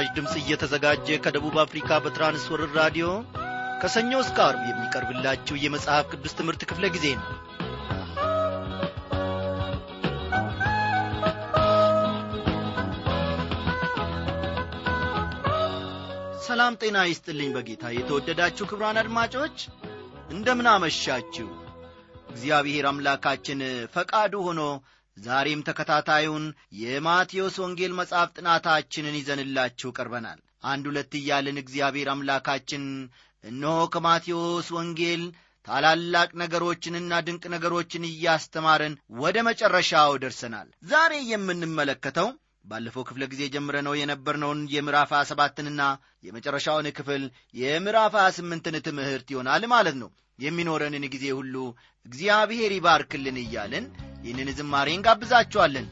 በምስራች ድምፅ እየተዘጋጀ ከደቡብ አፍሪካ በትራንስወርር ራዲዮ ከሰኞ እስከ አርብ የሚቀርብላችሁ የመጽሐፍ ቅዱስ ትምህርት ክፍለ ጊዜ ነው። ሰላም ጤና ይስጥልኝ በጌታ። የተወደዳችሁ ክብራን አድማጮች እንደምን አመሻችሁ እግዚአብሔር አምላካችን ፈቃዱ ሆኖ ዛሬም ተከታታዩን የማቴዎስ ወንጌል መጽሐፍ ጥናታችንን ይዘንላችሁ ቀርበናል። አንድ ሁለት እያልን እግዚአብሔር አምላካችን እነሆ ከማቴዎስ ወንጌል ታላላቅ ነገሮችንና ድንቅ ነገሮችን እያስተማረን ወደ መጨረሻው ደርሰናል። ዛሬ የምንመለከተው ባለፈው ክፍለ ጊዜ ጀምረነው የነበርነውን የምዕራፍ 27ንና የመጨረሻውን ክፍል የምዕራፍ 28ን ትምህርት ይሆናል ማለት ነው። የሚኖረንን ጊዜ ሁሉ እግዚአብሔር ይባርክልን እያልን ይህንን ዝማሬ እንጋብዛችኋለን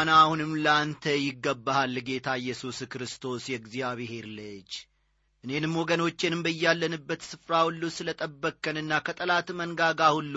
ምስጋና አሁንም ላንተ ይገባሃል ጌታ ኢየሱስ ክርስቶስ የእግዚአብሔር ልጅ። እኔንም ወገኖቼንም በያለንበት ስፍራ ሁሉ ስለ ጠበቅከንና ከጠላት መንጋጋ ሁሉ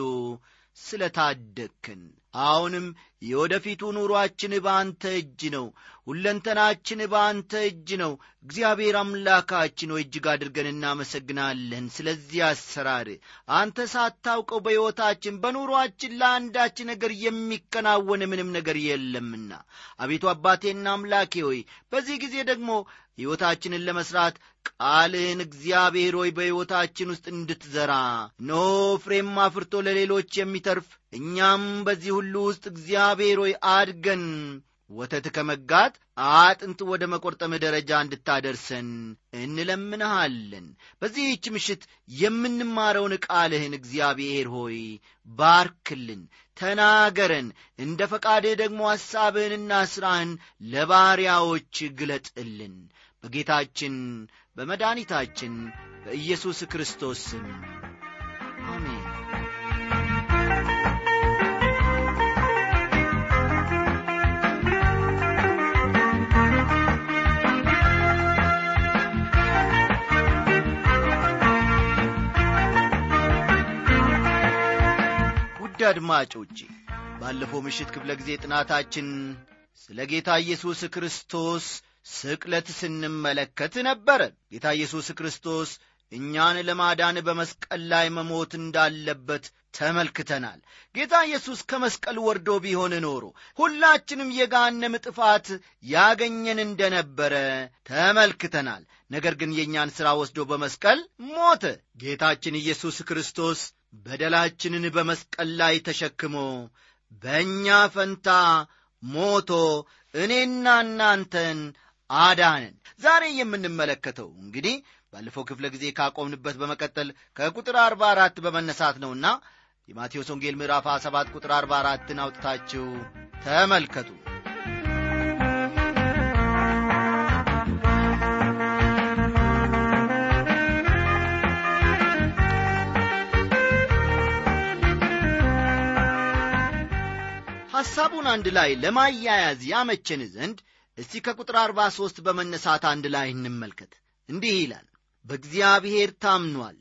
ስለ ታደግክን አሁንም የወደፊቱ ኑሮአችን በአንተ እጅ ነው ሁለንተናችን በአንተ እጅ ነው። እግዚአብሔር አምላካችን ሆይ እጅግ አድርገን እናመሰግናለን ስለዚህ አሰራር። አንተ ሳታውቀው በሕይወታችን በኑሮአችን ለአንዳች ነገር የሚከናወን ምንም ነገር የለምና። አቤቱ አባቴና አምላኬ ሆይ በዚህ ጊዜ ደግሞ ሕይወታችንን ለመሥራት ቃልህን እግዚአብሔር ሆይ በሕይወታችን ውስጥ እንድትዘራ ኖ ፍሬም አፍርቶ ለሌሎች የሚተርፍ እኛም በዚህ ሁሉ ውስጥ እግዚአብሔር ሆይ አድገን ወተት ከመጋት አጥንት ወደ መቈርጠም ደረጃ እንድታደርሰን እንለምንሃለን። በዚህች ምሽት የምንማረውን ቃልህን እግዚአብሔር ሆይ ባርክልን ተናገረን። እንደ ፈቃድህ ደግሞ ሐሳብህንና ሥራህን ለባሪያዎች ግለጥልን። በጌታችን በመድኃኒታችን በኢየሱስ ክርስቶስ ስም አድማጮቼ ባለፈው ምሽት ክፍለ ጊዜ ጥናታችን ስለ ጌታ ኢየሱስ ክርስቶስ ስቅለት ስንመለከት ነበረ። ጌታ ኢየሱስ ክርስቶስ እኛን ለማዳን በመስቀል ላይ መሞት እንዳለበት ተመልክተናል። ጌታ ኢየሱስ ከመስቀል ወርዶ ቢሆን ኖሮ ሁላችንም የጋነም ጥፋት ያገኘን እንደነበረ ተመልክተናል። ነገር ግን የእኛን ሥራ ወስዶ በመስቀል ሞተ። ጌታችን ኢየሱስ ክርስቶስ በደላችንን በመስቀል ላይ ተሸክሞ በእኛ ፈንታ ሞቶ እኔና እናንተን አዳንን ዛሬ የምንመለከተው እንግዲህ ባለፈው ክፍለ ጊዜ ካቆምንበት በመቀጠል ከቁጥር አርባ አራት በመነሳት ነውና የማቴዎስ ወንጌል ምዕራፍ 27 ቁጥር አርባ አራትን አውጥታችሁ ተመልከቱ ሐሳቡን አንድ ላይ ለማያያዝ ያመቸን ዘንድ እስቲ ከቁጥር አርባ ሦስት በመነሳት አንድ ላይ እንመልከት እንዲህ ይላል በእግዚአብሔር ታምኗል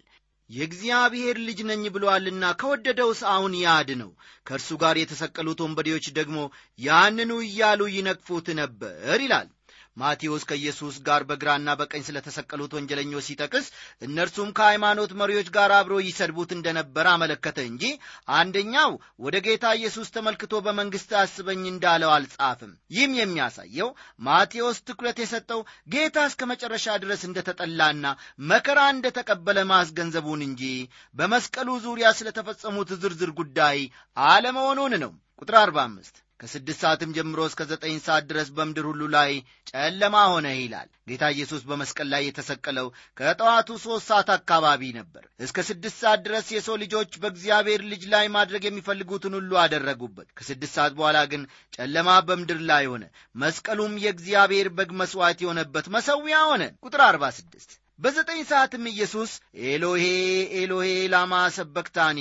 የእግዚአብሔር ልጅ ነኝ ብሎአልና ከወደደውስ አሁን ያድነው። ከእርሱ ጋር የተሰቀሉት ወንበዴዎች ደግሞ ያንኑ እያሉ ይነቅፉት ነበር ይላል። ማቴዎስ ከኢየሱስ ጋር በግራና በቀኝ ስለተሰቀሉት ወንጀለኞች ሲጠቅስ እነርሱም ከሃይማኖት መሪዎች ጋር አብሮ ይሰድቡት እንደነበረ አመለከተ እንጂ አንደኛው ወደ ጌታ ኢየሱስ ተመልክቶ በመንግሥት አስበኝ እንዳለው አልጻፍም። ይህም የሚያሳየው ማቴዎስ ትኩረት የሰጠው ጌታ እስከ መጨረሻ ድረስ እንደተጠላና መከራ እንደተቀበለ ማስገንዘቡን እንጂ በመስቀሉ ዙሪያ ስለተፈጸሙት ዝርዝር ጉዳይ አለመሆኑን ነው። ቁጥር 45 ከስድስት ሰዓትም ጀምሮ እስከ ዘጠኝ ሰዓት ድረስ በምድር ሁሉ ላይ ጨለማ ሆነ ይላል። ጌታ ኢየሱስ በመስቀል ላይ የተሰቀለው ከጠዋቱ ሦስት ሰዓት አካባቢ ነበር። እስከ ስድስት ሰዓት ድረስ የሰው ልጆች በእግዚአብሔር ልጅ ላይ ማድረግ የሚፈልጉትን ሁሉ አደረጉበት። ከስድስት ሰዓት በኋላ ግን ጨለማ በምድር ላይ ሆነ። መስቀሉም የእግዚአብሔር በግ መሥዋዕት የሆነበት መሠዊያ ሆነ። ቁጥር 46 በዘጠኝ ሰዓትም ኢየሱስ ኤሎሄ ኤሎሄ ላማ ሰበክታኒ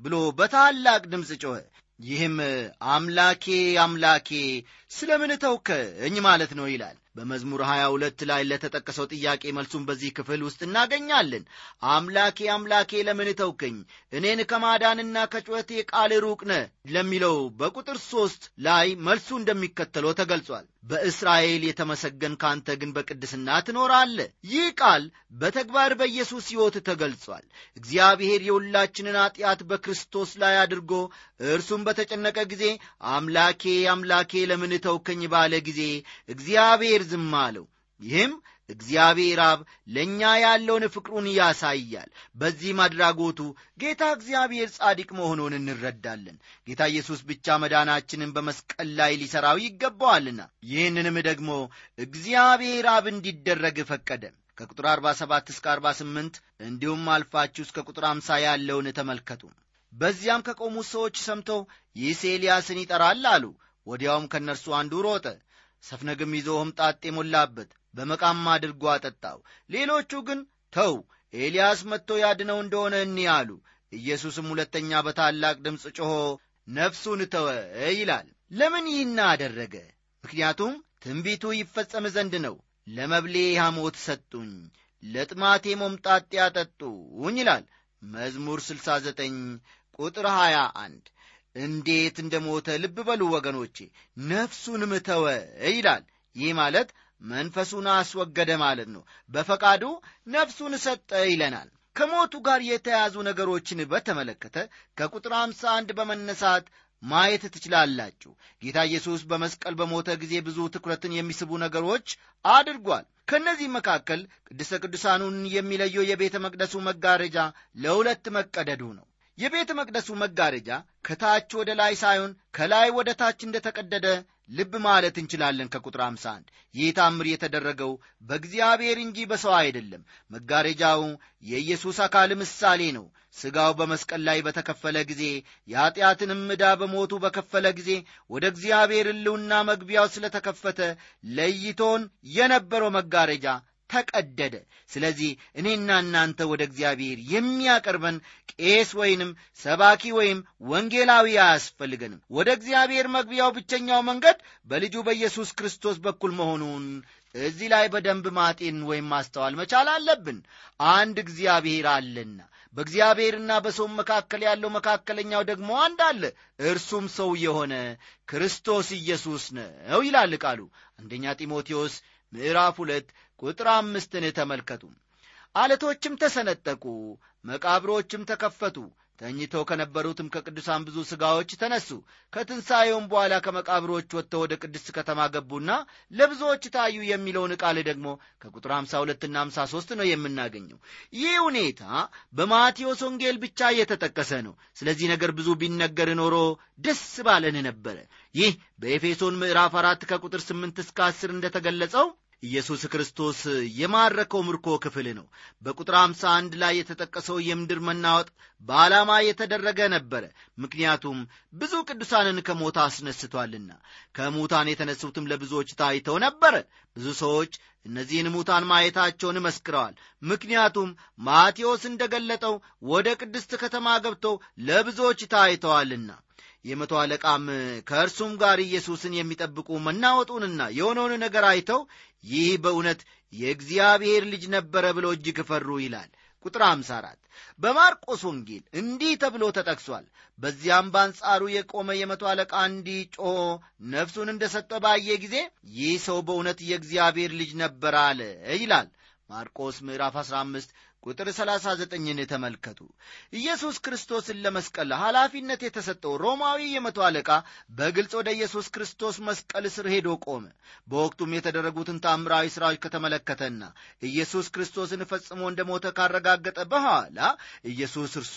ብሎ በታላቅ ድምፅ ጮኸ። ይህም አምላኬ አምላኬ ስለ ምን ተውከኝ ማለት ነው ይላል። በመዝሙር 22 ላይ ለተጠቀሰው ጥያቄ መልሱን በዚህ ክፍል ውስጥ እናገኛለን። አምላኬ አምላኬ ለምን ተውከኝ፣ እኔን ከማዳንና ከጩኸቴ ቃል ሩቅ ነህ ለሚለው በቁጥር ሦስት ላይ መልሱ እንደሚከተለው ተገልጿል። በእስራኤል የተመሰገን ካንተ ግን በቅድስና ትኖራለህ። ይህ ቃል በተግባር በኢየሱስ ሕይወት ተገልጿል። እግዚአብሔር የሁላችንን ኀጢአት በክርስቶስ ላይ አድርጎ እርሱም በተጨነቀ ጊዜ አምላኬ አምላኬ ለምን ተውከኝ ባለ ጊዜ እግዚአብሔር ዝም አለው። ይህም እግዚአብሔር አብ ለእኛ ያለውን ፍቅሩን ያሳያል። በዚህም አድራጎቱ ጌታ እግዚአብሔር ጻድቅ መሆኑን እንረዳለን። ጌታ ኢየሱስ ብቻ መዳናችንን በመስቀል ላይ ሊሠራው ይገባዋልና ይህንንም ደግሞ እግዚአብሔር አብ እንዲደረግ ፈቀደ። ከቁጥር 47 እስከ 48 እንዲሁም አልፋችሁ እስከ ቁጥር 50 ያለውን ተመልከቱ። በዚያም ከቆሙት ሰዎች ሰምተው ይህስ ኤልያስን ይጠራል አሉ። ወዲያውም ከእነርሱ አንዱ ሮጠ፣ ሰፍነግም ይዞ ሆምጣጤ ሞላበት፣ በመቃም አድርጎ አጠጣው። ሌሎቹ ግን ተው ኤልያስ መጥቶ ያድነው እንደሆነ እኒ አሉ። ኢየሱስም ሁለተኛ በታላቅ ድምፅ ጮኾ ነፍሱን ተወ ይላል። ለምን ይህን አደረገ? ምክንያቱም ትንቢቱ ይፈጸም ዘንድ ነው። ለመብሌ ሐሞት ሰጡኝ፣ ለጥማቴ ሞምጣጤ አጠጡኝ ይላል መዝሙር 69 ቁጥር 21 እንዴት እንደ ሞተ ልብ በሉ ወገኖቼ። ነፍሱንም ተወ ይላል። ይህ ማለት መንፈሱን አስወገደ ማለት ነው። በፈቃዱ ነፍሱን ሰጠ ይለናል። ከሞቱ ጋር የተያዙ ነገሮችን በተመለከተ ከቁጥር 51 በመነሳት ማየት ትችላላችሁ። ጌታ ኢየሱስ በመስቀል በሞተ ጊዜ ብዙ ትኩረትን የሚስቡ ነገሮች አድርጓል። ከእነዚህ መካከል ቅድስተ ቅዱሳኑን የሚለየው የቤተ መቅደሱ መጋረጃ ለሁለት መቀደዱ ነው። የቤተ መቅደሱ መጋረጃ ከታች ወደ ላይ ሳይሆን ከላይ ወደ ታች እንደተቀደደ ልብ ማለት እንችላለን። ከቁጥር 51 ይህ ታምር የተደረገው በእግዚአብሔር እንጂ በሰው አይደለም። መጋረጃው የኢየሱስ አካል ምሳሌ ነው። ሥጋው በመስቀል ላይ በተከፈለ ጊዜ የኀጢአትንም ዕዳ በሞቱ በከፈለ ጊዜ ወደ እግዚአብሔር ሕልውና መግቢያው ስለተከፈተ ለይቶን የነበረው መጋረጃ ተቀደደ። ስለዚህ እኔና እናንተ ወደ እግዚአብሔር የሚያቀርበን ቄስ ወይንም ሰባኪ ወይም ወንጌላዊ አያስፈልገንም። ወደ እግዚአብሔር መግቢያው ብቸኛው መንገድ በልጁ በኢየሱስ ክርስቶስ በኩል መሆኑን እዚህ ላይ በደንብ ማጤን ወይም ማስተዋል መቻል አለብን። አንድ እግዚአብሔር አለና በእግዚአብሔርና በሰው መካከል ያለው መካከለኛው ደግሞ አንድ አለ፣ እርሱም ሰው የሆነ ክርስቶስ ኢየሱስ ነው ይላል ቃሉ። አንደኛ ጢሞቴዎስ ምዕራፍ ሁለት ቁጥር አምስትን ተመልከቱ። አለቶችም ተሰነጠቁ፣ መቃብሮችም ተከፈቱ። ተኝተው ከነበሩትም ከቅዱሳን ብዙ ሥጋዎች ተነሱ። ከትንሣኤውም በኋላ ከመቃብሮች ወጥተው ወደ ቅድስት ከተማ ገቡና ለብዙዎች ታዩ የሚለውን ቃል ደግሞ ከቁጥር 52ና 53 ነው የምናገኘው። ይህ ሁኔታ በማቴዎስ ወንጌል ብቻ የተጠቀሰ ነው። ስለዚህ ነገር ብዙ ቢነገር ኖሮ ደስ ባለን ነበረ። ይህ በኤፌሶን ምዕራፍ አራት ከቁጥር 8 እስከ 10 እንደተገለጸው ኢየሱስ ክርስቶስ የማረከው ምርኮ ክፍል ነው። በቁጥር 51 ላይ የተጠቀሰው የምድር መናወጥ በዓላማ የተደረገ ነበረ። ምክንያቱም ብዙ ቅዱሳንን ከሞት አስነስቷልና። ከሙታን የተነሱትም ለብዙዎች ታይተው ነበረ። ብዙ ሰዎች እነዚህን ሙታን ማየታቸውን መስክረዋል። ምክንያቱም ማቴዎስ እንደገለጠው ወደ ቅድስት ከተማ ገብተው ለብዙዎች ታይተዋልና። የመቶ አለቃም ከእርሱም ጋር ኢየሱስን የሚጠብቁ መናወጡንና የሆነውን ነገር አይተው ይህ በእውነት የእግዚአብሔር ልጅ ነበረ ብለው እጅግ ፈሩ ይላል። ቁጥር 54 በማርቆስ ወንጌል እንዲህ ተብሎ ተጠቅሷል በዚያም በአንጻሩ የቆመ የመቶ አለቃ እንዲህ ጮኾ ነፍሱን እንደ ሰጠ ባየ ጊዜ ይህ ሰው በእውነት የእግዚአብሔር ልጅ ነበር አለ ይላል ማርቆስ ምዕራፍ 15 ቁጥር 39ን ተመልከቱ። ኢየሱስ ክርስቶስን ለመስቀል ኃላፊነት የተሰጠው ሮማዊ የመቶ አለቃ በግልጽ ወደ ኢየሱስ ክርስቶስ መስቀል ስር ሄዶ ቆመ። በወቅቱም የተደረጉትን ታምራዊ ሥራዎች ከተመለከተና ኢየሱስ ክርስቶስን ፈጽሞ እንደ ሞተ ካረጋገጠ በኋላ ኢየሱስ እርሱ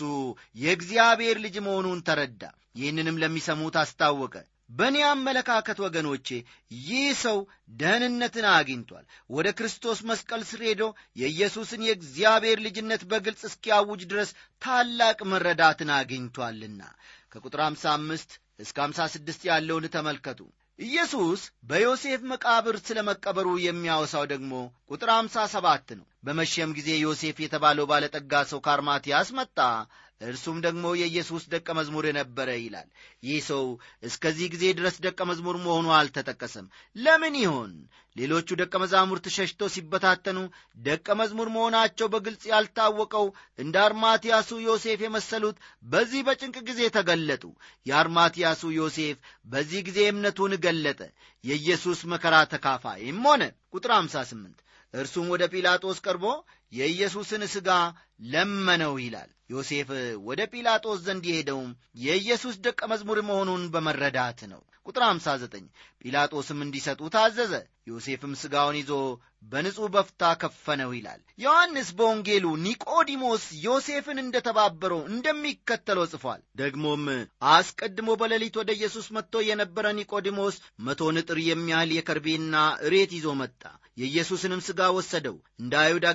የእግዚአብሔር ልጅ መሆኑን ተረዳ። ይህንንም ለሚሰሙት አስታወቀ በእኔ አመለካከት ወገኖቼ ይህ ሰው ደህንነትን አግኝቷል። ወደ ክርስቶስ መስቀል ስር ሄዶ የኢየሱስን የእግዚአብሔር ልጅነት በግልጽ እስኪያውጅ ድረስ ታላቅ መረዳትን አግኝቷልና። ከቁጥር 55 እስከ 56 ያለውን ተመልከቱ። ኢየሱስ በዮሴፍ መቃብር ስለ መቀበሩ የሚያወሳው ደግሞ ቁጥር 57 ነው። በመሸም ጊዜ ዮሴፍ የተባለው ባለጠጋ ሰው ካርማቲያስ መጣ እርሱም ደግሞ የኢየሱስ ደቀ መዝሙር የነበረ ይላል። ይህ ሰው እስከዚህ ጊዜ ድረስ ደቀ መዝሙር መሆኑ አልተጠቀሰም። ለምን ይሆን? ሌሎቹ ደቀ መዛሙርት ሸሽተው ሲበታተኑ ደቀ መዝሙር መሆናቸው በግልጽ ያልታወቀው እንደ አርማትያሱ ዮሴፍ የመሰሉት በዚህ በጭንቅ ጊዜ ተገለጡ። የአርማትያሱ ዮሴፍ በዚህ ጊዜ እምነቱን ገለጠ። የኢየሱስ መከራ ተካፋይም ሆነ። ቁጥር 58 እርሱም ወደ ጲላጦስ ቀርቦ የኢየሱስን ሥጋ ለመነው ይላል። ዮሴፍ ወደ ጲላጦስ ዘንድ የሄደውም የኢየሱስ ደቀ መዝሙር መሆኑን በመረዳት ነው። ቁጥር 59 ጲላጦስም እንዲሰጡ ታዘዘ። ዮሴፍም ሥጋውን ይዞ በንጹሕ በፍታ ከፈነው ይላል። ዮሐንስ በወንጌሉ ኒቆዲሞስ ዮሴፍን እንደ ተባበረው እንደሚከተለው ጽፏል። ደግሞም አስቀድሞ በሌሊት ወደ ኢየሱስ መጥቶ የነበረ ኒቆዲሞስ መቶ ንጥር የሚያህል የከርቤና እሬት ይዞ መጣ። የኢየሱስንም ሥጋ ወሰደው። እንደ አይሁድ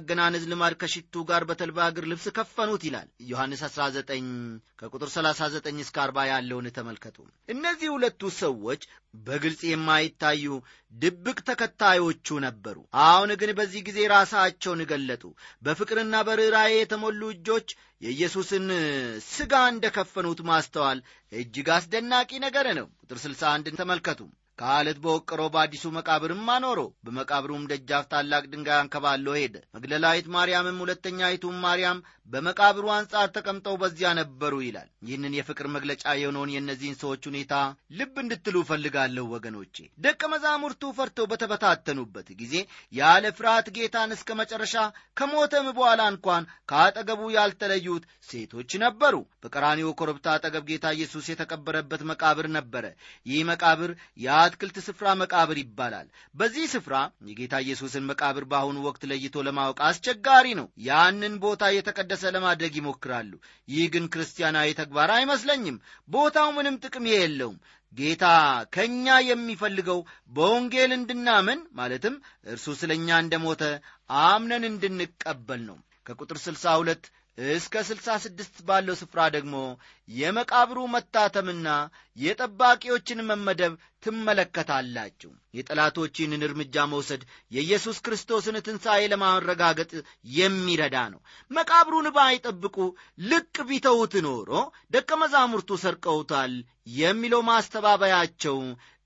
አገናነዝ ልማድ ከሽቱ ጋር በተልባ እግር ልብስ ከፈኑት ይላል። ዮሐንስ 19 ከቁጥር 39 እስከ 40 ያለውን ተመልከቱ። እነዚህ ሁለቱ ሰዎች በግልጽ የማይታዩ ድብቅ ተከታዮቹ ነበሩ። አሁን ግን በዚህ ጊዜ ራሳቸውን ገለጡ። በፍቅርና በርኅራዬ የተሞሉ እጆች የኢየሱስን ሥጋ እንደ ከፈኑት ማስተዋል እጅግ አስደናቂ ነገር ነው። ቁጥር 61 ተመልከቱ ከአለት በወቀረው በአዲሱ መቃብርም አኖረው በመቃብሩም ደጃፍ ታላቅ ድንጋይ አንከባሎ ሄደ። መግደላዊት ማርያምም ሁለተኛይቱም ማርያም በመቃብሩ አንጻር ተቀምጠው በዚያ ነበሩ ይላል። ይህንን የፍቅር መግለጫ የሆነውን የእነዚህን ሰዎች ሁኔታ ልብ እንድትሉ እፈልጋለሁ ወገኖቼ። ደቀ መዛሙርቱ ፈርተው በተበታተኑበት ጊዜ ያለ ፍርሃት ጌታን እስከ መጨረሻ ከሞተም በኋላ እንኳን ከአጠገቡ ያልተለዩት ሴቶች ነበሩ። በቀራኒዮ ኮረብታ አጠገብ ጌታ ኢየሱስ የተቀበረበት መቃብር ነበረ። ይህ መቃብር የአትክልት ስፍራ መቃብር ይባላል። በዚህ ስፍራ የጌታ ኢየሱስን መቃብር በአሁኑ ወቅት ለይቶ ለማወቅ አስቸጋሪ ነው። ያንን ቦታ የተቀደሰ ለማድረግ ይሞክራሉ። ይህ ግን ክርስቲያናዊ ተግባር አይመስለኝም። ቦታው ምንም ጥቅም የለውም። ጌታ ከእኛ የሚፈልገው በወንጌል እንድናምን ማለትም እርሱ ስለ እኛ እንደ ሞተ አምነን እንድንቀበል ነው። ከቁጥር 62 እስከ ስልሳ ስድስት ባለው ስፍራ ደግሞ የመቃብሩ መታተምና የጠባቂዎችን መመደብ ትመለከታላችሁ። የጠላቶችንን እርምጃ መውሰድ የኢየሱስ ክርስቶስን ትንሣኤ ለማረጋገጥ የሚረዳ ነው። መቃብሩን ባይጠብቁ ልቅ ቢተውት ኖሮ ደቀ መዛሙርቱ ሰርቀውታል የሚለው ማስተባበያቸው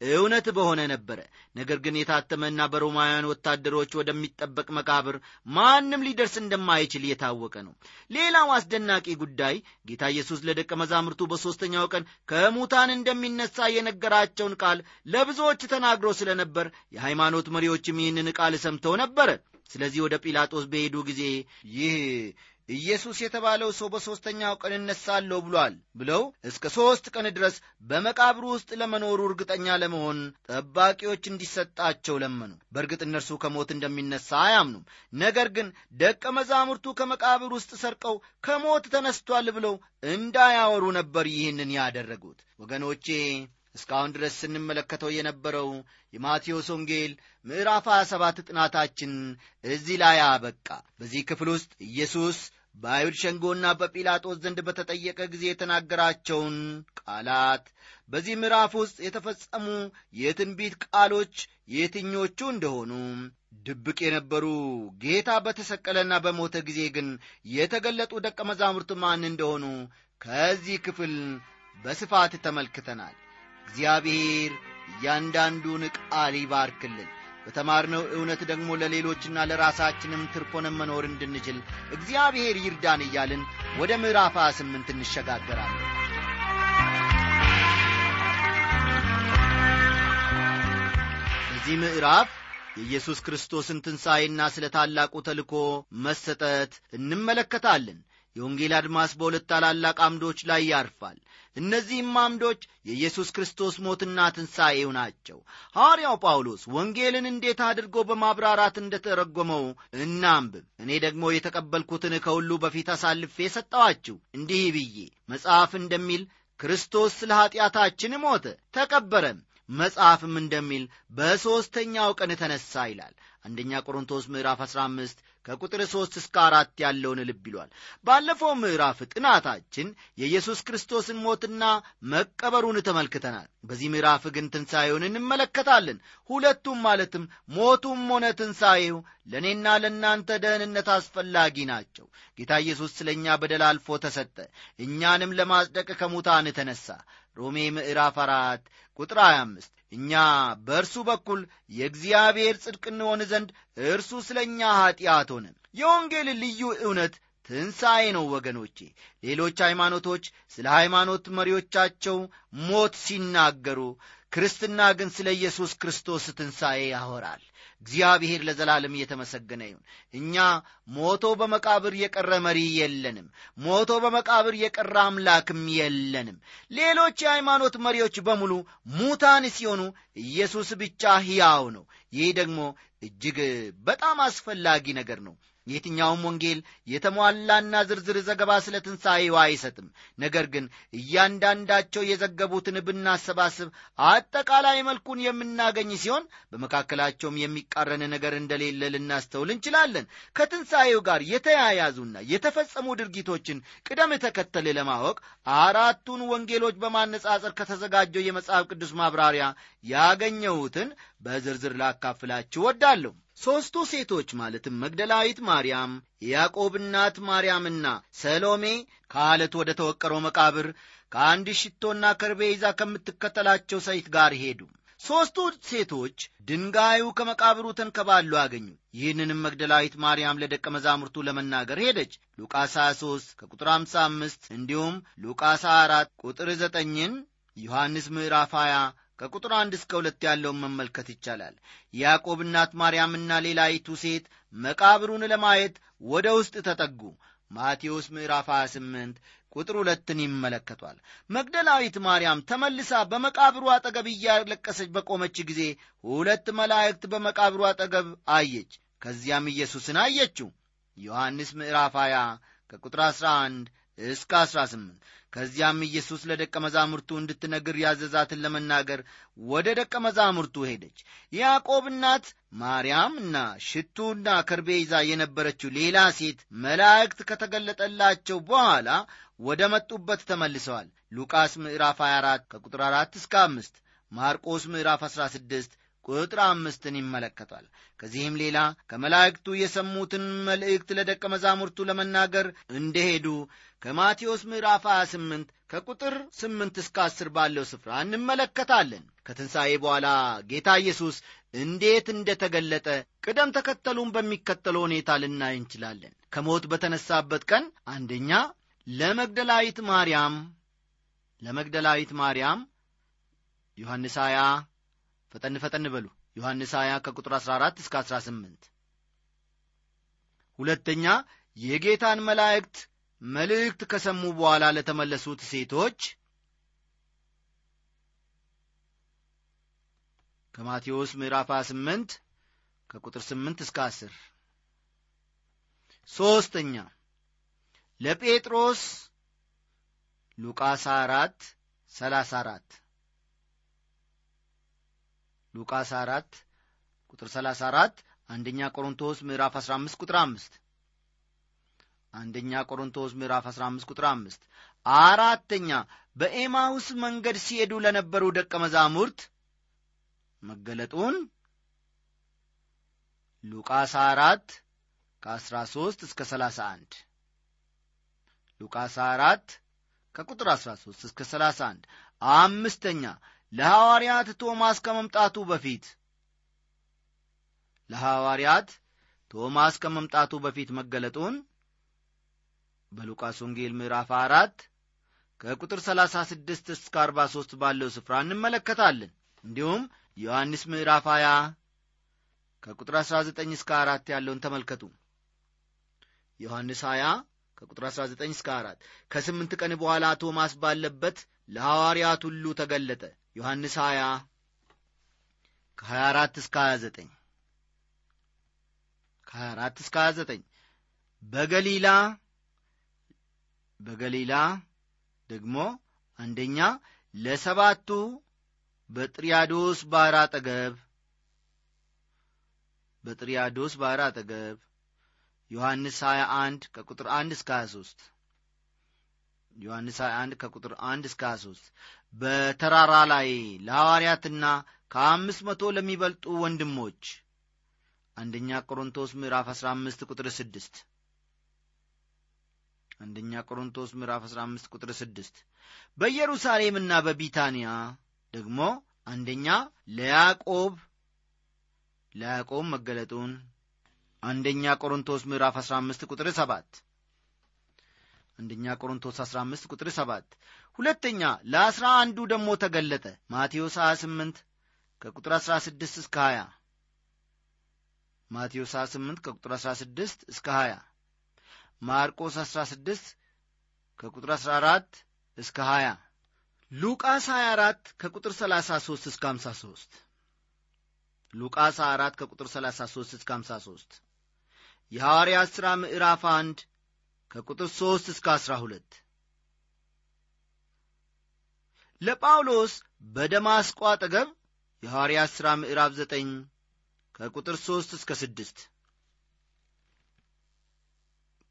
እውነት በሆነ ነበረ። ነገር ግን የታተመና በሮማውያን ወታደሮች ወደሚጠበቅ መቃብር ማንም ሊደርስ እንደማይችል የታወቀ ነው። ሌላው አስደናቂ ጉዳይ ጌታ ኢየሱስ ለደቀ መዛሙርቱ በሦስተኛው ቀን ከሙታን እንደሚነሳ የነገራቸውን ቃል ለብዙዎች ተናግሮ ስለነበር የሃይማኖት መሪዎችም ይህንን ቃል ሰምተው ነበረ። ስለዚህ ወደ ጲላጦስ በሄዱ ጊዜ ይህ ኢየሱስ የተባለው ሰው በሦስተኛው ቀን እነሳለሁ ብሏል ብለው እስከ ሦስት ቀን ድረስ በመቃብሩ ውስጥ ለመኖሩ እርግጠኛ ለመሆን ጠባቂዎች እንዲሰጣቸው ለመኑ። በእርግጥ እነርሱ ከሞት እንደሚነሳ አያምኑም። ነገር ግን ደቀ መዛሙርቱ ከመቃብር ውስጥ ሰርቀው ከሞት ተነስቷል ብለው እንዳያወሩ ነበር ይህንን ያደረጉት። ወገኖቼ እስካሁን ድረስ ስንመለከተው የነበረው የማቴዎስ ወንጌል ምዕራፍ 27 ጥናታችን እዚህ ላይ አበቃ። በዚህ ክፍል ውስጥ ኢየሱስ በአይሁድ ሸንጎና በጲላጦስ ዘንድ በተጠየቀ ጊዜ የተናገራቸውን ቃላት በዚህ ምዕራፍ ውስጥ የተፈጸሙ የትንቢት ቃሎች የትኞቹ እንደሆኑ ድብቅ የነበሩ ጌታ በተሰቀለና በሞተ ጊዜ ግን የተገለጡ ደቀ መዛሙርት ማን እንደሆኑ ከዚህ ክፍል በስፋት ተመልክተናል እግዚአብሔር እያንዳንዱን ቃል ይባርክልን። በተማርነው እውነት ደግሞ ለሌሎችና ለራሳችንም ትርፎንም መኖር እንድንችል እግዚአብሔር ይርዳን እያልን ወደ ምዕራፍ 28 እንሸጋገራለን። በዚህ ምዕራፍ የኢየሱስ ክርስቶስን ትንሣኤና ስለ ታላቁ ተልኮ መሰጠት እንመለከታለን የወንጌል አድማስ በሁለት ታላላቅ አምዶች ላይ ያርፋል። እነዚህም አምዶች የኢየሱስ ክርስቶስ ሞትና ትንሣኤው ናቸው። ሐዋርያው ጳውሎስ ወንጌልን እንዴት አድርጎ በማብራራት እንደ ተረጎመው እናንብብ። እኔ ደግሞ የተቀበልኩትን ከሁሉ በፊት አሳልፌ ሰጠዋችሁ እንዲህ ብዬ መጽሐፍ እንደሚል ክርስቶስ ስለ ኀጢአታችን ሞተ ተቀበረም። መጽሐፍም እንደሚል በሦስተኛው ቀን ተነሣ ይላል። አንደኛ ቆሮንቶስ ምዕራፍ 15 ከቁጥር 3 እስከ አራት ያለውን ልብ ይሏል። ባለፈው ምዕራፍ ጥናታችን የኢየሱስ ክርስቶስን ሞትና መቀበሩን ተመልክተናል። በዚህ ምዕራፍ ግን ትንሣኤውን እንመለከታለን። ሁለቱም ማለትም ሞቱም ሆነ ትንሣኤው ለእኔና ለእናንተ ደህንነት አስፈላጊ ናቸው። ጌታ ኢየሱስ ስለ እኛ በደል አልፎ ተሰጠ። እኛንም ለማጽደቅ ከሙታን ተነሣ። ሮሜ ምዕራፍ አራት ቁጥር 25 እኛ በእርሱ በኩል የእግዚአብሔር ጽድቅ እንሆን ዘንድ እርሱ ስለ እኛ ኀጢአት ሆነ። የወንጌል ልዩ እውነት ትንሣኤ ነው ወገኖቼ። ሌሎች ሃይማኖቶች ስለ ሃይማኖት መሪዎቻቸው ሞት ሲናገሩ ክርስትና ግን ስለ ኢየሱስ ክርስቶስ ትንሣኤ ያወራል እግዚአብሔር ለዘላለም እየተመሰገነ ይሁን። እኛ ሞቶ በመቃብር የቀረ መሪ የለንም። ሞቶ በመቃብር የቀረ አምላክም የለንም። ሌሎች የሃይማኖት መሪዎች በሙሉ ሙታን ሲሆኑ ኢየሱስ ብቻ ሕያው ነው። ይህ ደግሞ እጅግ በጣም አስፈላጊ ነገር ነው የትኛውም ወንጌል የተሟላና ዝርዝር ዘገባ ስለ ትንሣኤው አይሰጥም። ነገር ግን እያንዳንዳቸው የዘገቡትን ብናሰባስብ አጠቃላይ መልኩን የምናገኝ ሲሆን በመካከላቸውም የሚቃረን ነገር እንደሌለ ልናስተውል እንችላለን። ከትንሣኤው ጋር የተያያዙና የተፈጸሙ ድርጊቶችን ቅደም ተከተል ለማወቅ አራቱን ወንጌሎች በማነጻጸር ከተዘጋጀው የመጽሐፍ ቅዱስ ማብራሪያ ያገኘሁትን በዝርዝር ላካፍላችሁ ወዳለሁ ሦስቱ ሴቶች ማለትም መግደላዊት ማርያም የያዕቆብ ማርያምና ሰሎሜ ከአለት ወደ ተወቀረው መቃብር ከአንድ ሽቶና ከርቤ ይዛ ከምትከተላቸው ሰይት ጋር ሄዱ። ሦስቱ ሴቶች ድንጋዩ ከመቃብሩ ተንከባሉ አገኙ። ይህንንም መግደላዊት ማርያም ለደቀ መዛሙርቱ ለመናገር ሄደች። ሉቃስ 23 ከቁጥር 55 እንዲሁም ሉቃስ 4 ቁጥር 9ን ዮሐንስ ምዕራፍ 20 ከቁጥር አንድ እስከ ሁለት ያለውን መመልከት ይቻላል። ያዕቆብ እናት ማርያምና ሌላይቱ ሴት መቃብሩን ለማየት ወደ ውስጥ ተጠጉ። ማቴዎስ ምዕራፍ 28 ቁጥር ሁለትን ይመለከቷል። መግደላዊት ማርያም ተመልሳ በመቃብሩ አጠገብ እያለቀሰች በቆመች ጊዜ ሁለት መላእክት በመቃብሩ አጠገብ አየች። ከዚያም ኢየሱስን አየችው። ዮሐንስ ምዕራፍ 20 ከቁጥር 11 እስከ 18 ከዚያም ኢየሱስ ለደቀ መዛሙርቱ እንድትነግር ያዘዛትን ለመናገር ወደ ደቀ መዛሙርቱ ሄደች። የያዕቆብ እናት ማርያምና ሽቱና ከርቤ ይዛ የነበረችው ሌላ ሴት መላእክት ከተገለጠላቸው በኋላ ወደ መጡበት ተመልሰዋል። ሉቃስ ምዕራፍ 24 ከቁጥር 4 እስከ 5 ማርቆስ ምዕራፍ 16 ቁጥር አምስትን ይመለከቷል። ከዚህም ሌላ ከመላእክቱ የሰሙትን መልእክት ለደቀ መዛሙርቱ ለመናገር እንደሄዱ ከማቴዎስ ምዕራፍ 28 ከቁጥር 8 እስከ 10 ባለው ስፍራ እንመለከታለን። ከትንሣኤ በኋላ ጌታ ኢየሱስ እንዴት እንደ ተገለጠ ቅደም ተከተሉን በሚከተለው ሁኔታ ልናይ እንችላለን። ከሞት በተነሳበት ቀን አንደኛ ለመግደላዊት ማርያም ለመግደላዊት ማርያም ዮሐንስ 20 ፈጠን ፈጠን በሉ። ዮሐንስ 20 ከቁጥር 14 እስከ 18 ሁለተኛ የጌታን መላእክት መልእክት ከሰሙ በኋላ ለተመለሱት ሴቶች ከማቴዎስ ምዕራፍ 28 ከቁጥር 8 እስከ 10 ሦስተኛ ለጴጥሮስ ሉቃስ 4 34 ሉቃስ 4 ቁጥር 34 አንደኛ ቆሮንቶስ ምዕራፍ 15 ቁጥር 5 አንደኛ ቆሮንቶስ ምዕራፍ 15 ቁጥር 5 አራተኛ በኤማውስ መንገድ ሲሄዱ ለነበሩ ደቀ መዛሙርት መገለጡን ሉቃስ 4 ከ13 እስከ 31 ሉቃስ 4 ከቁጥር 13 እስከ 31 አምስተኛ ለሐዋርያት ቶማስ ከመምጣቱ በፊት። ለሐዋርያት ቶማስ ከመምጣቱ በፊት መገለጡን በሉቃስ ወንጌል ምዕራፍ አራት ከቁጥር 36 እስከ 43 ባለው ስፍራ እንመለከታለን። እንዲሁም ዮሐንስ ምዕራፍ 20 ከቁጥር 19 እስከ 4 ያለውን ተመልከቱ። ዮሐንስ 20 ከቁጥር 19 እስከ 4 ከስምንት ቀን በኋላ ቶማስ ባለበት ለሐዋርያት ሁሉ ተገለጠ ዮሐንስ 20 ከ24 እስከ 29 ከ24 እስከ 29 በገሊላ በገሊላ ደግሞ አንደኛ ለሰባቱ በጥሪያዶስ ባሕር አጠገብ በጥሪያዶስ ባሕር አጠገብ። ዮሐንስ 21 ከቁጥር 1 እስከ 23 ዮሐንስ 21 ከቁጥር 1 እስከ 23 በተራራ ላይ ለሐዋርያትና ከአምስት መቶ ለሚበልጡ ወንድሞች። አንደኛ ቆሮንቶስ ምዕራፍ 15 ቁጥር 6 አንደኛ ቆሮንቶስ ምዕራፍ 15 ቁጥር 6 በኢየሩሳሌምና በቢታንያ ደግሞ አንደኛ ለያዕቆብ ለያዕቆብ መገለጡን። አንደኛ ቆሮንቶስ ምዕራፍ 15 ቁጥር 7 አንደኛ ቆሮንቶስ 15 ቁጥር 7 ሁለተኛ ለአስራ አንዱ ደግሞ ተገለጠ። ማቴዎስ 28 ከቁጥር 16 እስከ 20 ማቴዎስ 28 ከቁጥር 16 እስከ 20 ማርቆስ 16 ከቁጥር 14 እስከ 20 ሉቃስ 24 ከቁጥር 33 እስከ 53 ሉቃስ 24 ከቁጥር 33 እስከ 53 የሐዋርያት ሥራ ምዕራፍ 1 ከቁጥር 3 እስከ 12 ለጳውሎስ በደማስቆ አጠገብ የሐዋርያት ሥራ ምዕራፍ 9 ከቁጥር 3 እስከ 6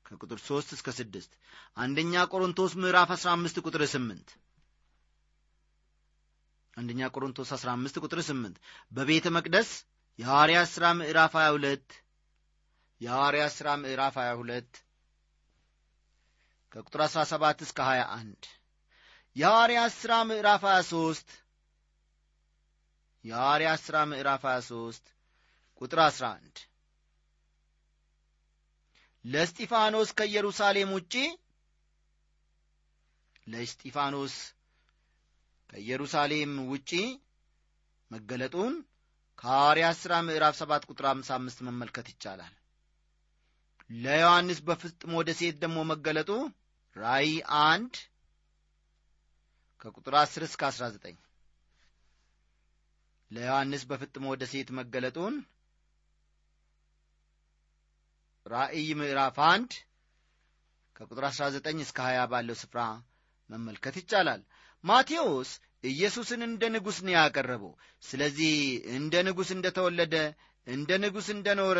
ከቁጥር 3 እስከ 6 አንደኛ ቆሮንቶስ ምዕራፍ 15 ቁጥር 8 አንደኛ ቆሮንቶስ 15 ቁጥር 8 በቤተ መቅደስ የሐዋርያት ሥራ ምዕራፍ 22 የሐዋርያት ሥራ ምዕራፍ 22 ከቁጥር 17 እስከ 21 የሐዋርያት ሥራ ምዕራፍ 23 የሐዋርያት ሥራ ምዕራፍ 23 ቁጥር 11 ለእስጢፋኖስ ከኢየሩሳሌም ውጪ? ለእስጢፋኖስ ከኢየሩሳሌም ውጪ መገለጡን ከሐዋርያት ሥራ ምዕራፍ 7 ቁጥር 55 መመልከት ይቻላል። ለዮሐንስ በፍጥሞ ደሴት ደግሞ መገለጡ ራእይ አንድ ከቁጥር 10 እስከ 19 ለዮሐንስ በፍጥሞ ደሴት መገለጡን ራእይ ምዕራፍ አንድ ከቁጥር 19 እስከ 20 ባለው ስፍራ መመልከት ይቻላል። ማቴዎስ ኢየሱስን እንደ ንጉሥ ነው ያቀረበው። ስለዚህ እንደ ንጉሥ እንደ ተወለደ እንደ ንጉሥ እንደ ኖረ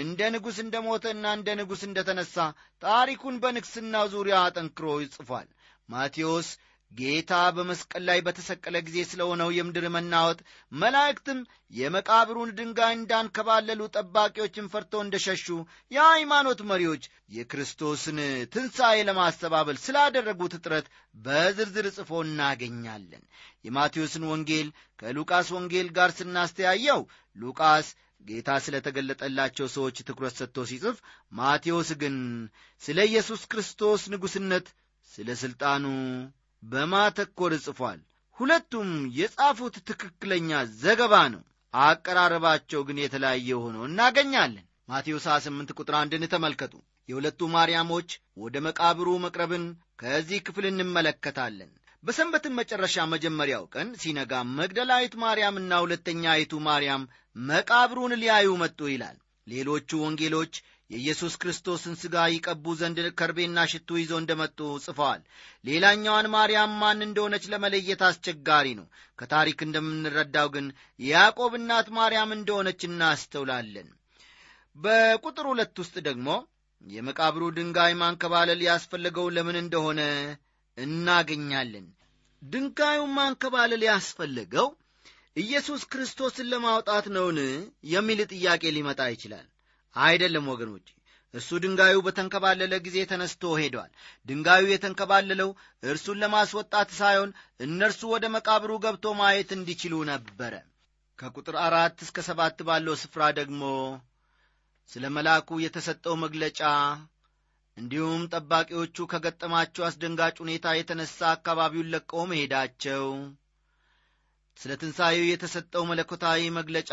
እንደ ንጉሥ እንደ ሞተና እንደ ንጉሥ እንደ ተነሣ ታሪኩን በንግሥናው ዙሪያ አጠንክሮ ይጽፏል። ማቴዎስ ጌታ በመስቀል ላይ በተሰቀለ ጊዜ ስለሆነው የምድር መናወጥ መላእክትም የመቃብሩን ድንጋይ እንዳንከባለሉ ጠባቂዎችን ፈርተው እንደ ሸሹ የሃይማኖት መሪዎች የክርስቶስን ትንሣኤ ለማስተባበል ስላደረጉት ጥረት በዝርዝር ጽፎ እናገኛለን። የማቴዎስን ወንጌል ከሉቃስ ወንጌል ጋር ስናስተያየው ሉቃስ ጌታ ስለ ተገለጠላቸው ሰዎች ትኩረት ሰጥቶ ሲጽፍ ማቴዎስ ግን ስለ ኢየሱስ ክርስቶስ ንጉሥነት ስለ ሥልጣኑ በማተኮር ጽፏል። ሁለቱም የጻፉት ትክክለኛ ዘገባ ነው። አቀራረባቸው ግን የተለያየ ሆኖ እናገኛለን። ማቴዎስ 28 ቁጥር አንድን ተመልከቱ። የሁለቱ ማርያሞች ወደ መቃብሩ መቅረብን ከዚህ ክፍል እንመለከታለን በሰንበትን መጨረሻ መጀመሪያው ቀን ሲነጋ መግደላዊት ማርያምና ሁለተኛይቱ ማርያም መቃብሩን ሊያዩ መጡ ይላል። ሌሎቹ ወንጌሎች የኢየሱስ ክርስቶስን ሥጋ ይቀቡ ዘንድ ከርቤና ሽቱ ይዘው እንደመጡ ጽፈዋል። ሌላኛዋን ማርያም ማን እንደሆነች ለመለየት አስቸጋሪ ነው። ከታሪክ እንደምንረዳው ግን የያዕቆብ እናት ማርያም እንደሆነች እናስተውላለን። በቁጥር ሁለት ውስጥ ደግሞ የመቃብሩ ድንጋይ ማንከባለል ያስፈለገው ለምን እንደሆነ እናገኛለን። ድንጋዩን ማንከባለል ያስፈለገው ኢየሱስ ክርስቶስን ለማውጣት ነውን? የሚል ጥያቄ ሊመጣ ይችላል። አይደለም ወገኖች እርሱ ድንጋዩ በተንከባለለ ጊዜ ተነስቶ ሄዷል። ድንጋዩ የተንከባለለው እርሱን ለማስወጣት ሳይሆን እነርሱ ወደ መቃብሩ ገብቶ ማየት እንዲችሉ ነበረ። ከቁጥር አራት እስከ ሰባት ባለው ስፍራ ደግሞ ስለ መልአኩ የተሰጠው መግለጫ እንዲሁም ጠባቂዎቹ ከገጠማቸው አስደንጋጭ ሁኔታ የተነሣ አካባቢውን ለቀው መሄዳቸው ስለ ትንሣኤው የተሰጠው መለኮታዊ መግለጫ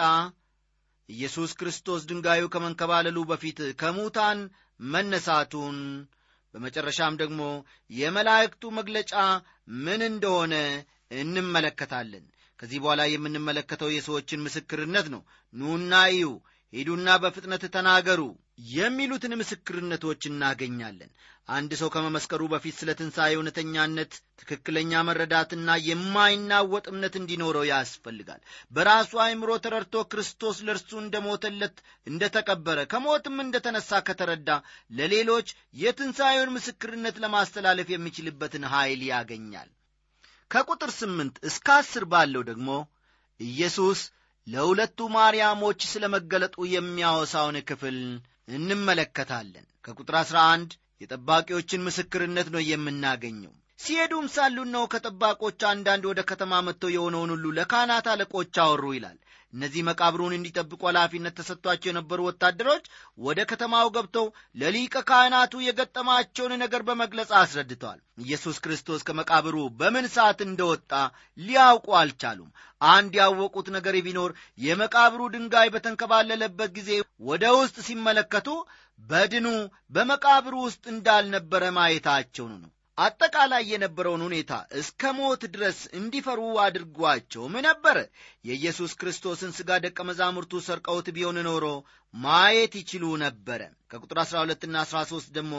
ኢየሱስ ክርስቶስ ድንጋዩ ከመንከባለሉ በፊት ከሙታን መነሳቱን በመጨረሻም ደግሞ የመላእክቱ መግለጫ ምን እንደሆነ እንመለከታለን። ከዚህ በኋላ የምንመለከተው የሰዎችን ምስክርነት ነው። ኑና ሂዱና በፍጥነት ተናገሩ የሚሉትን ምስክርነቶች እናገኛለን። አንድ ሰው ከመመስከሩ በፊት ስለ ትንሣኤ እውነተኛነት ትክክለኛ መረዳትና የማይናወጥ እምነት እንዲኖረው ያስፈልጋል። በራሱ አእምሮ ተረድቶ ክርስቶስ ለእርሱ እንደ ሞተለት እንደ ተቀበረ ከሞትም እንደ ተነሳ ከተረዳ ለሌሎች የትንሣኤውን ምስክርነት ለማስተላለፍ የሚችልበትን ኀይል ያገኛል። ከቁጥር ስምንት እስከ አስር ባለው ደግሞ ኢየሱስ ለሁለቱ ማርያሞች ስለ መገለጡ የሚያወሳውን ክፍል እንመለከታለን። ከቁጥር አሥራ አንድ የጠባቂዎችን ምስክርነት ነው የምናገኘው ሲሄዱም ሳሉ ነው ከጠባቆች አንዳንድ ወደ ከተማ መጥተው የሆነውን ሁሉ ለካህናት አለቆች አወሩ ይላል። እነዚህ መቃብሩን እንዲጠብቁ ኃላፊነት ተሰጥቷቸው የነበሩ ወታደሮች ወደ ከተማው ገብተው ለሊቀ ካህናቱ የገጠማቸውን ነገር በመግለጽ አስረድተዋል። ኢየሱስ ክርስቶስ ከመቃብሩ በምን ሰዓት እንደወጣ ሊያውቁ አልቻሉም። አንድ ያወቁት ነገር ቢኖር የመቃብሩ ድንጋይ በተንከባለለበት ጊዜ ወደ ውስጥ ሲመለከቱ በድኑ በመቃብሩ ውስጥ እንዳልነበረ ማየታቸውን ነው አጠቃላይ የነበረውን ሁኔታ እስከ ሞት ድረስ እንዲፈሩ አድርጓቸውም ነበረ የኢየሱስ ክርስቶስን ሥጋ ደቀ መዛሙርቱ ሰርቀውት ቢሆን ኖሮ ማየት ይችሉ ነበረ። ከቁጥር 12ና 13 ደግሞ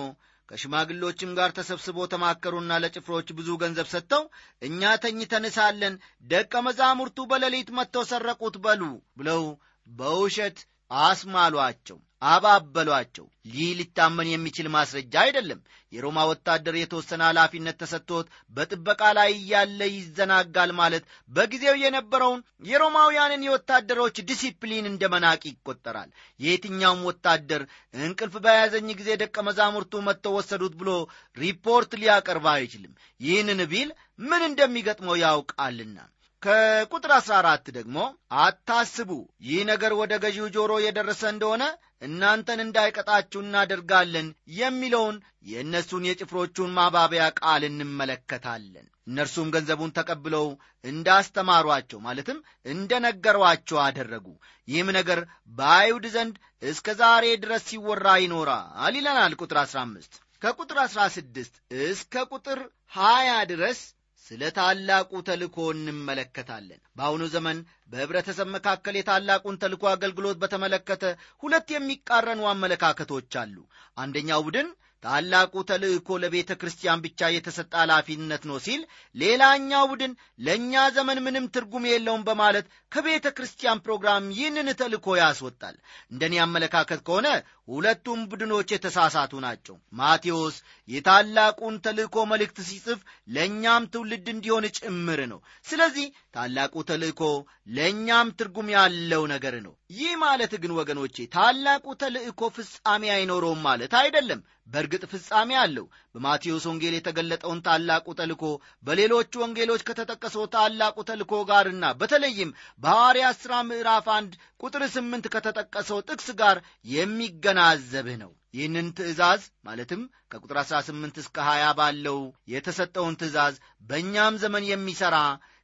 ከሽማግሎችም ጋር ተሰብስቦ ተማከሩና ለጭፍሮች ብዙ ገንዘብ ሰጥተው እኛ ተኝተን ሳለን ደቀ መዛሙርቱ በሌሊት መጥተው ሰረቁት በሉ ብለው በውሸት አስማሏቸው አባበሏቸው። ይህ ሊታመን የሚችል ማስረጃ አይደለም። የሮማ ወታደር የተወሰነ ኃላፊነት ተሰጥቶት በጥበቃ ላይ እያለ ይዘናጋል ማለት በጊዜው የነበረውን የሮማውያንን የወታደሮች ዲሲፕሊን እንደ መናቅ ይቆጠራል። የየትኛውም ወታደር እንቅልፍ በያዘኝ ጊዜ ደቀ መዛሙርቱ መጥተው ወሰዱት ብሎ ሪፖርት ሊያቀርብ አይችልም። ይህንን ቢል ምን እንደሚገጥመው ያውቃልና። ከቁጥር 14 ደግሞ አታስቡ። ይህ ነገር ወደ ገዢው ጆሮ የደረሰ እንደሆነ እናንተን እንዳይቀጣችሁ እናደርጋለን የሚለውን የእነሱን የጭፍሮቹን ማባቢያ ቃል እንመለከታለን። እነርሱም ገንዘቡን ተቀብለው እንዳስተማሯቸው ማለትም እንደ ነገሯቸው አደረጉ። ይህም ነገር በአይሁድ ዘንድ እስከ ዛሬ ድረስ ሲወራ ይኖራል ይለናል ቁጥር 15 ከቁጥር 16 እስከ ቁጥር 20 ድረስ ስለ ታላቁ ተልኮ እንመለከታለን። በአሁኑ ዘመን በኅብረተሰብ መካከል የታላቁን ተልኮ አገልግሎት በተመለከተ ሁለት የሚቃረኑ አመለካከቶች አሉ። አንደኛው ቡድን ታላቁ ተልእኮ ለቤተ ክርስቲያን ብቻ የተሰጠ ኃላፊነት ነው ሲል ሌላኛው ቡድን ለእኛ ዘመን ምንም ትርጉም የለውም በማለት ከቤተ ክርስቲያን ፕሮግራም ይህንን ተልእኮ ያስወጣል። እንደኔ አመለካከት ከሆነ ሁለቱም ቡድኖች የተሳሳቱ ናቸው። ማቴዎስ የታላቁን ተልእኮ መልእክት ሲጽፍ ለእኛም ትውልድ እንዲሆን ጭምር ነው። ስለዚህ ታላቁ ተልእኮ ለእኛም ትርጉም ያለው ነገር ነው። ይህ ማለት ግን ወገኖቼ ታላቁ ተልእኮ ፍጻሜ አይኖረውም ማለት አይደለም። በእርግጥ ፍጻሜ አለው በማቴዎስ ወንጌል የተገለጠውን ታላቁ ተልኮ በሌሎቹ ወንጌሎች ከተጠቀሰው ታላቁ ተልኮ ጋርና በተለይም በሐዋርያ ሥራ ምዕራፍ አንድ ቁጥር ስምንት ከተጠቀሰው ጥቅስ ጋር የሚገናዘብህ ነው። ይህንን ትእዛዝ ማለትም ከቁጥር 18 እስከ 20 ባለው የተሰጠውን ትእዛዝ በእኛም ዘመን የሚሠራ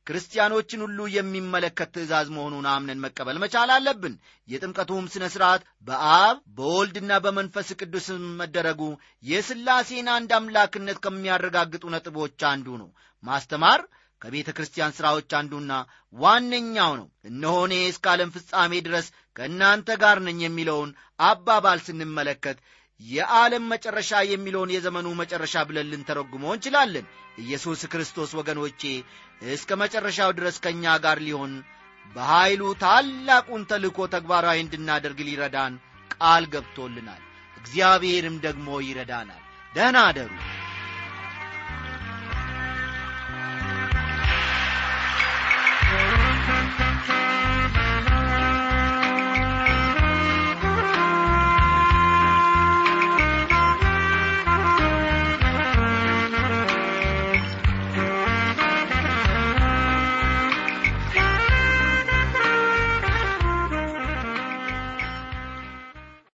ክርስቲያኖችን ሁሉ የሚመለከት ትእዛዝ መሆኑን አምነን መቀበል መቻል አለብን። የጥምቀቱም ሥነ ሥርዓት በአብ በወልድና በመንፈስ ቅዱስ መደረጉ የሥላሴን አንድ አምላክነት ከሚያረጋግጡ ነጥቦች አንዱ ነው። ማስተማር ከቤተ ክርስቲያን ሥራዎች አንዱና ዋነኛው ነው። እነሆ እስከ ዓለም ፍጻሜ ድረስ ከእናንተ ጋር ነኝ የሚለውን አባባል ስንመለከት የዓለም መጨረሻ የሚለውን የዘመኑ መጨረሻ ብለን ልንተረጉመው እንችላለን። ኢየሱስ ክርስቶስ ወገኖቼ እስከ መጨረሻው ድረስ ከእኛ ጋር ሊሆን በኀይሉ ታላቁን ተልእኮ ተግባራዊ እንድናደርግ ሊረዳን ቃል ገብቶልናል። እግዚአብሔርም ደግሞ ይረዳናል። ደህና አደሩ